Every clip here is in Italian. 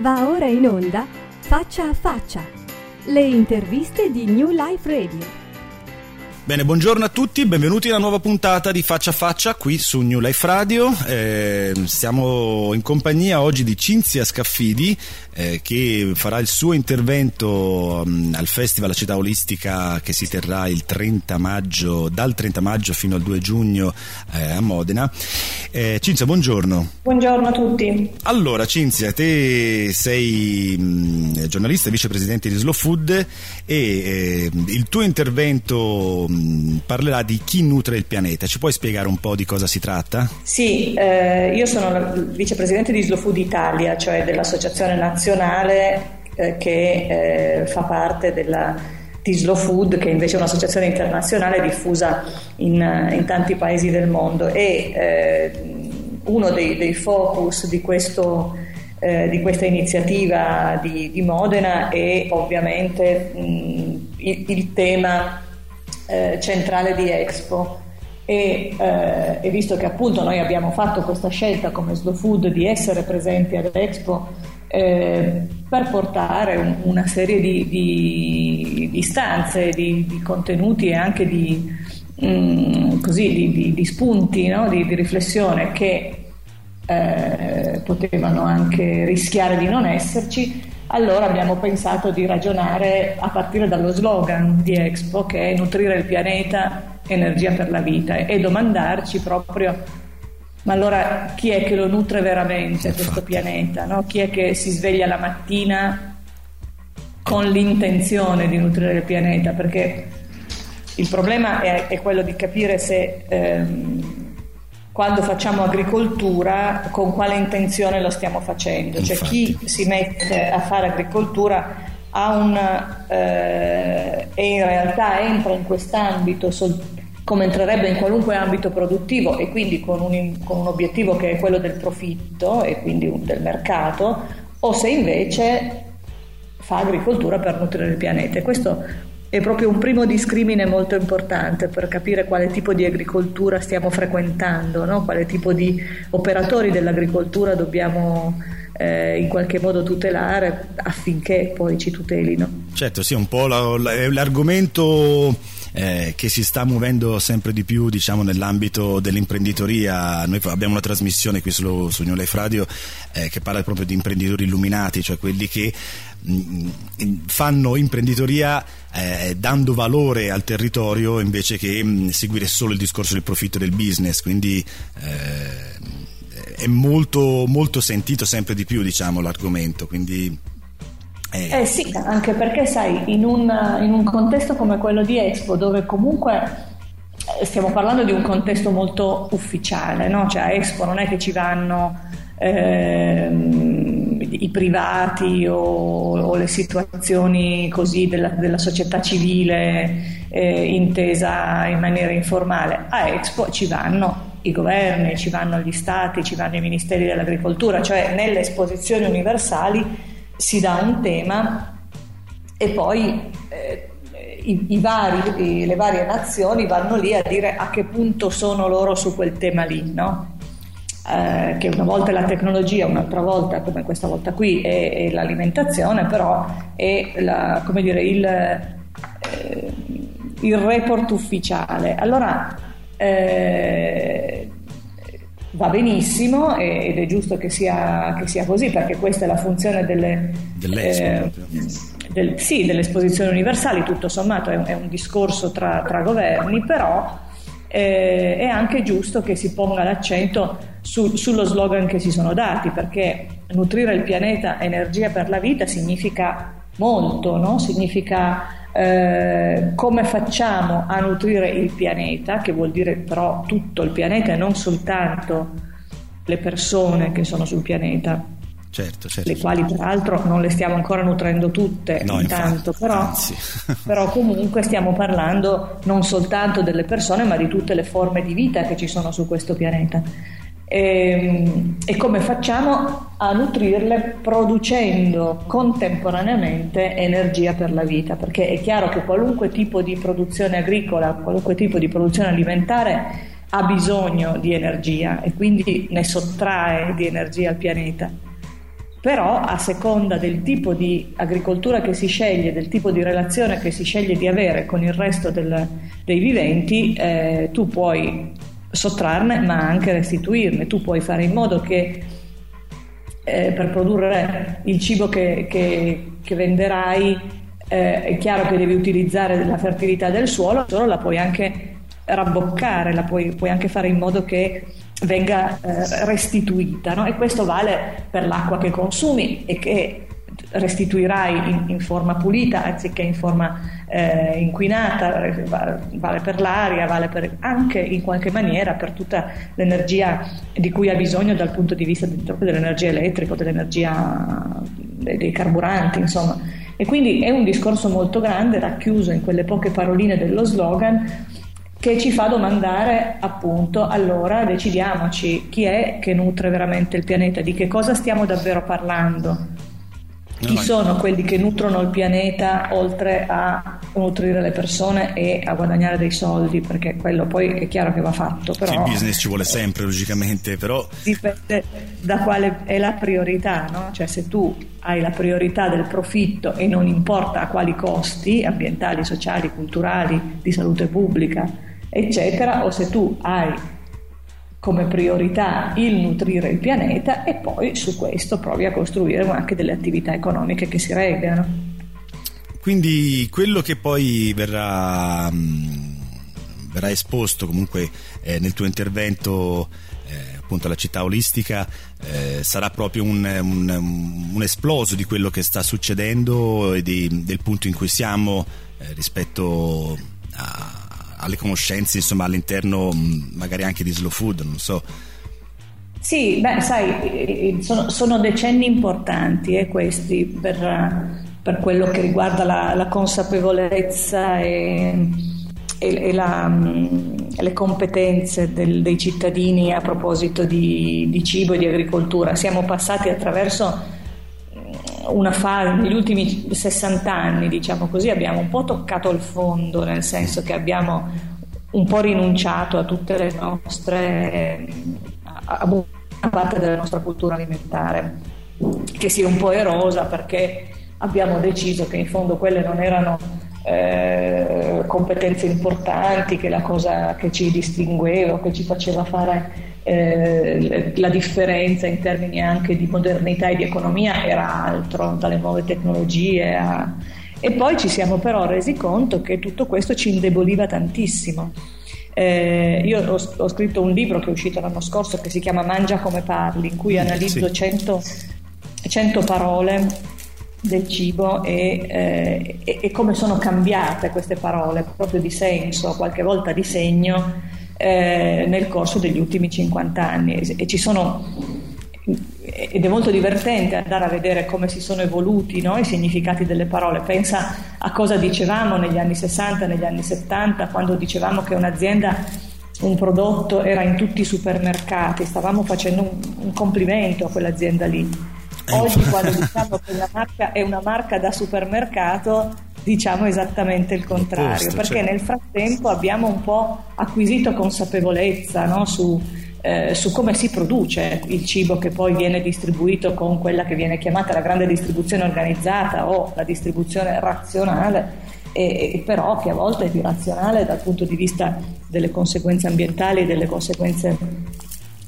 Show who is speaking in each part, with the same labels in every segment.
Speaker 1: Va ora in onda Faccia a Faccia, le interviste di New Life Radio.
Speaker 2: Bene, buongiorno a tutti, benvenuti alla nuova puntata di Faccia a Faccia qui su New Life Radio. Eh, siamo in compagnia oggi di Cinzia Scaffidi eh, che farà il suo intervento um, al Festival La Città Olistica che si terrà il 30 maggio, dal 30 maggio fino al 2 giugno eh, a Modena. Eh, Cinzia, buongiorno.
Speaker 3: Buongiorno a tutti.
Speaker 2: Allora, Cinzia, te sei mh, giornalista e vicepresidente di Slow Food e eh, il tuo intervento parlerà di chi nutre il pianeta. Ci puoi spiegare un po' di cosa si tratta?
Speaker 3: Sì, eh, io sono la vicepresidente di Slow Food Italia, cioè dell'associazione nazionale eh, che eh, fa parte della, di Slow Food, che invece è un'associazione internazionale diffusa in, in tanti paesi del mondo. E eh, uno dei, dei, focus di questo eh, di questa iniziativa di, di, Modena è ovviamente mh, il, il, tema eh, centrale di Expo e, eh, e, visto che appunto noi abbiamo fatto questa scelta come Slow Food di essere presenti ad Expo eh, per portare un, una serie di, di, di stanze, di, di, contenuti e anche di, mh, mm, così, spunti no? di, riflessione che eh, potevano anche rischiare di non esserci, allora abbiamo pensato di ragionare a partire dallo slogan di Expo che è nutrire il pianeta, energia per la vita e domandarci proprio ma allora chi è che lo nutre veramente questo pianeta? No? Chi è che si sveglia la mattina con l'intenzione di nutrire il pianeta? Perché il problema è, è quello di capire se ehm, quando facciamo agricoltura con quale intenzione lo stiamo facendo, cioè chi si mette a fare agricoltura ha un, eh, e in realtà entra in quest'ambito sol- come entrerebbe in qualunque ambito produttivo e quindi con un, con un obiettivo che è quello del profitto e quindi un, del mercato, o se invece fa agricoltura per nutrire il pianeta. E questo è proprio un primo discrimine molto importante per capire quale tipo di agricoltura stiamo frequentando, no? quale tipo di operatori dell'agricoltura dobbiamo eh, in qualche modo tutelare affinché poi ci tutelino.
Speaker 2: Certo, sì, un po' la, la, l'argomento eh, che si sta muovendo sempre di più diciamo, nell'ambito dell'imprenditoria. Noi abbiamo una trasmissione qui su, su New Life Radio eh, che parla proprio di imprenditori illuminati, cioè quelli che mh, fanno imprenditoria eh, dando valore al territorio invece che mh, seguire solo il discorso del profitto del business. Quindi eh, è molto, molto sentito sempre di più diciamo, l'argomento. Quindi
Speaker 3: eh. eh sì, anche perché sai, in un, in un contesto come quello di Expo, dove comunque eh, stiamo parlando di un contesto molto ufficiale, no? cioè a Expo non è che ci vanno ehm, i privati o, o, le situazioni così della, della società civile eh, intesa in maniera informale, a Expo ci vanno i governi, ci vanno gli stati, ci vanno i ministeri dell'agricoltura, cioè nelle esposizioni universali si dà un tema e poi eh, i, i vari, le varie nazioni vanno lì a dire a che punto sono loro su quel tema lì, no? eh, che una volta è la tecnologia, un'altra volta, come questa volta qui, è, è l'alimentazione, però è la, dire, il, eh, il, report ufficiale. Allora, eh, va benissimo ed è giusto che sia, che sia, così perché questa è la funzione delle, eh, del, sì, delle esposizioni universali, tutto sommato è, è un discorso tra, tra governi, però eh, è anche giusto che si ponga l'accento su, sullo slogan che si sono dati perché nutrire il pianeta energia per la vita significa molto, no? significa eh, come facciamo a nutrire il pianeta, che vuol dire però tutto il pianeta e non soltanto le persone che sono sul pianeta,
Speaker 2: certo, certo,
Speaker 3: le quali peraltro non le stiamo ancora nutrendo tutte no, intanto, però, però, comunque stiamo parlando non soltanto delle persone ma di tutte le forme di vita che ci sono su questo pianeta. E, ehm, e, come facciamo a nutrirle producendo contemporaneamente energia per la vita, perché è chiaro che qualunque tipo di produzione agricola, qualunque tipo di produzione alimentare ha bisogno di energia e quindi ne sottrae di energia al pianeta. però a seconda del tipo di agricoltura che si sceglie, del tipo di relazione che si sceglie di avere con il resto del, dei viventi, eh, tu puoi sottrarne ma anche restituirne, tu puoi fare in modo che eh, per produrre il cibo che, che, che venderai eh, è chiaro che devi utilizzare la fertilità del suolo, solo la puoi anche rabboccare, la puoi, puoi anche fare in modo che venga eh, restituita no? e questo vale per l'acqua che consumi e che restituirai in, in forma pulita anziché in forma eh, inquinata, vale per l'aria, vale per, anche in qualche maniera per tutta l'energia di cui ha bisogno dal punto di vista dell'energia elettrica, dell'energia dei carburanti, insomma. E quindi è un discorso molto grande, racchiuso in quelle poche paroline dello slogan, che ci fa domandare appunto allora decidiamoci chi è che nutre veramente il pianeta, di che cosa stiamo davvero parlando chi sono quelli che nutrono il pianeta oltre a nutrire le persone e a guadagnare dei soldi? Perché quello poi è chiaro che va fatto. Però,
Speaker 2: il business ci vuole sempre, logicamente, però.
Speaker 3: Dipende da quale è la priorità, no? Cioè, se tu hai la priorità del profitto e non importa a quali costi ambientali, sociali, culturali, di salute pubblica, eccetera, o se tu hai come priorità il nutrire il pianeta e poi su questo provi a costruire anche delle attività economiche che si reggano.
Speaker 2: Quindi quello che poi verrà, mm, verrà esposto comunque eh, nel tuo intervento eh, appunto alla città olistica eh, sarà proprio un, un, un, esploso di quello che sta succedendo e di, del punto in cui siamo eh, rispetto a alle conoscenze insomma all'interno magari anche di Slow Food, non so.
Speaker 3: Sì, beh, sai, sono, sono decenni importanti eh, questi per, per, quello che riguarda la, la consapevolezza e, e, e la, le competenze del, dei cittadini a proposito di, di cibo e di agricoltura. Siamo passati attraverso una fase, negli ultimi 60 anni, diciamo così, abbiamo un po' toccato il fondo, nel senso che abbiamo un po' rinunciato a tutte le nostre, a buona parte della nostra cultura alimentare, che si è un po' erosa perché abbiamo deciso che in fondo quelle non erano eh, competenze importanti, che la cosa che ci distingueva, che ci faceva fare eh, la differenza in termini anche di modernità e di economia era altro, dalle nuove tecnologie a... E poi ci siamo però resi conto che tutto questo ci indeboliva tantissimo. Eh, io ho, ho, scritto un libro che è uscito l'anno scorso che si chiama Mangia come parli, in cui mm, analizzo sì. 100, 100 parole del cibo e, eh, e, e, come sono cambiate queste parole, proprio di senso, qualche volta di segno eh, nel corso degli ultimi 50 anni e ci sono ed è molto divertente andare a vedere come si sono evoluti no, i significati delle parole. Pensa a cosa dicevamo negli anni 60, negli anni 70, quando dicevamo che un'azienda, un prodotto era in tutti i supermercati, stavamo facendo un, un complimento a quell'azienda lì. Oggi quando diciamo che una marca è una marca da supermercato diciamo esattamente il contrario, Opposto, perché cioè. nel frattempo abbiamo un po' acquisito consapevolezza no? su, eh, su, come si produce il cibo che poi viene distribuito con quella che viene chiamata la grande distribuzione organizzata o la distribuzione razionale, e, e però che a volte è irrazionale dal punto di vista delle conseguenze ambientali e delle conseguenze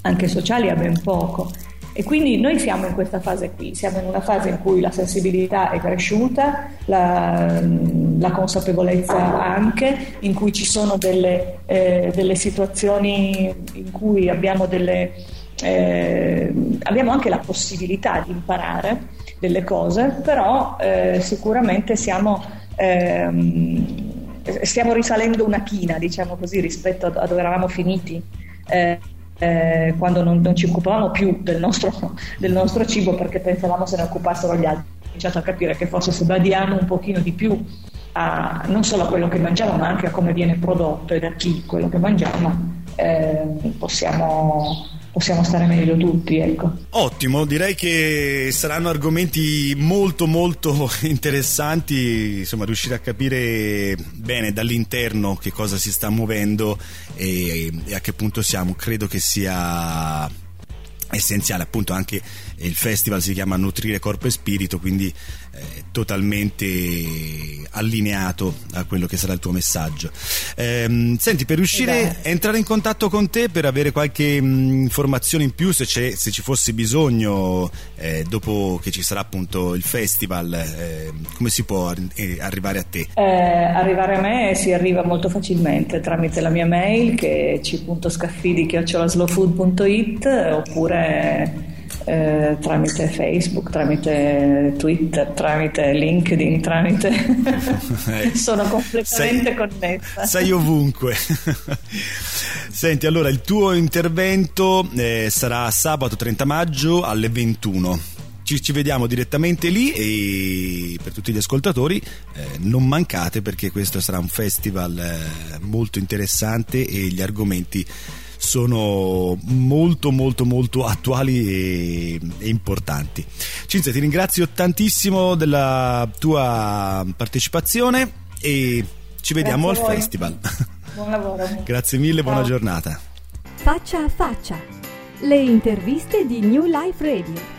Speaker 3: anche sociali a ben poco. E quindi noi siamo in questa fase qui, siamo in una fase in cui la sensibilità è cresciuta, la, la consapevolezza anche, in cui ci sono delle, eh, delle situazioni in cui abbiamo, delle, eh, abbiamo anche la possibilità di imparare delle cose, però eh, sicuramente siamo ehm, stiamo risalendo una china, diciamo così, rispetto a, dove eravamo finiti. Eh, eh, quando non, non, ci occupavamo più del nostro, del nostro, cibo perché pensavamo se ne occupassero gli altri. Ho cominciato a capire che forse se badiamo un pochino di più a, non solo a quello che mangiamo ma anche a come viene prodotto e da chi quello che mangiamo, eh, possiamo possiamo stare meglio tutti. Ecco.
Speaker 2: Ottimo, direi che saranno argomenti molto molto interessanti, insomma riuscire a capire bene dall'interno che cosa si sta muovendo e, e a che punto siamo, credo che sia essenziale appunto anche il festival si chiama Nutrire Corpo e Spirito quindi eh, totalmente allineato a quello che sarà il tuo messaggio eh, senti per riuscire a entrare in contatto con te per avere qualche mh, informazione in più se, se, ci fosse bisogno eh, dopo che ci sarà appunto il festival eh, come si può eh, arrivare a te?
Speaker 3: Eh, arrivare a me si arriva molto facilmente tramite la mia mail che è c.scaffidi.it oppure eh, tramite Facebook, tramite Twitter, tramite LinkedIn, tramite... sono completamente sei, connessa.
Speaker 2: Sei ovunque. Senti, allora il tuo intervento eh, sarà sabato 30 maggio alle 21. Ci, ci, vediamo direttamente lì e per tutti gli ascoltatori eh, non mancate perché questo sarà un festival eh, molto interessante e gli argomenti sono molto molto molto attuali e, e importanti. Cinzia ti ringrazio tantissimo della tua partecipazione e ci vediamo Grazie al festival.
Speaker 3: Buon lavoro.
Speaker 2: Grazie mille, Ciao. buona giornata.
Speaker 1: Faccia a faccia. Le interviste di New Life Radio.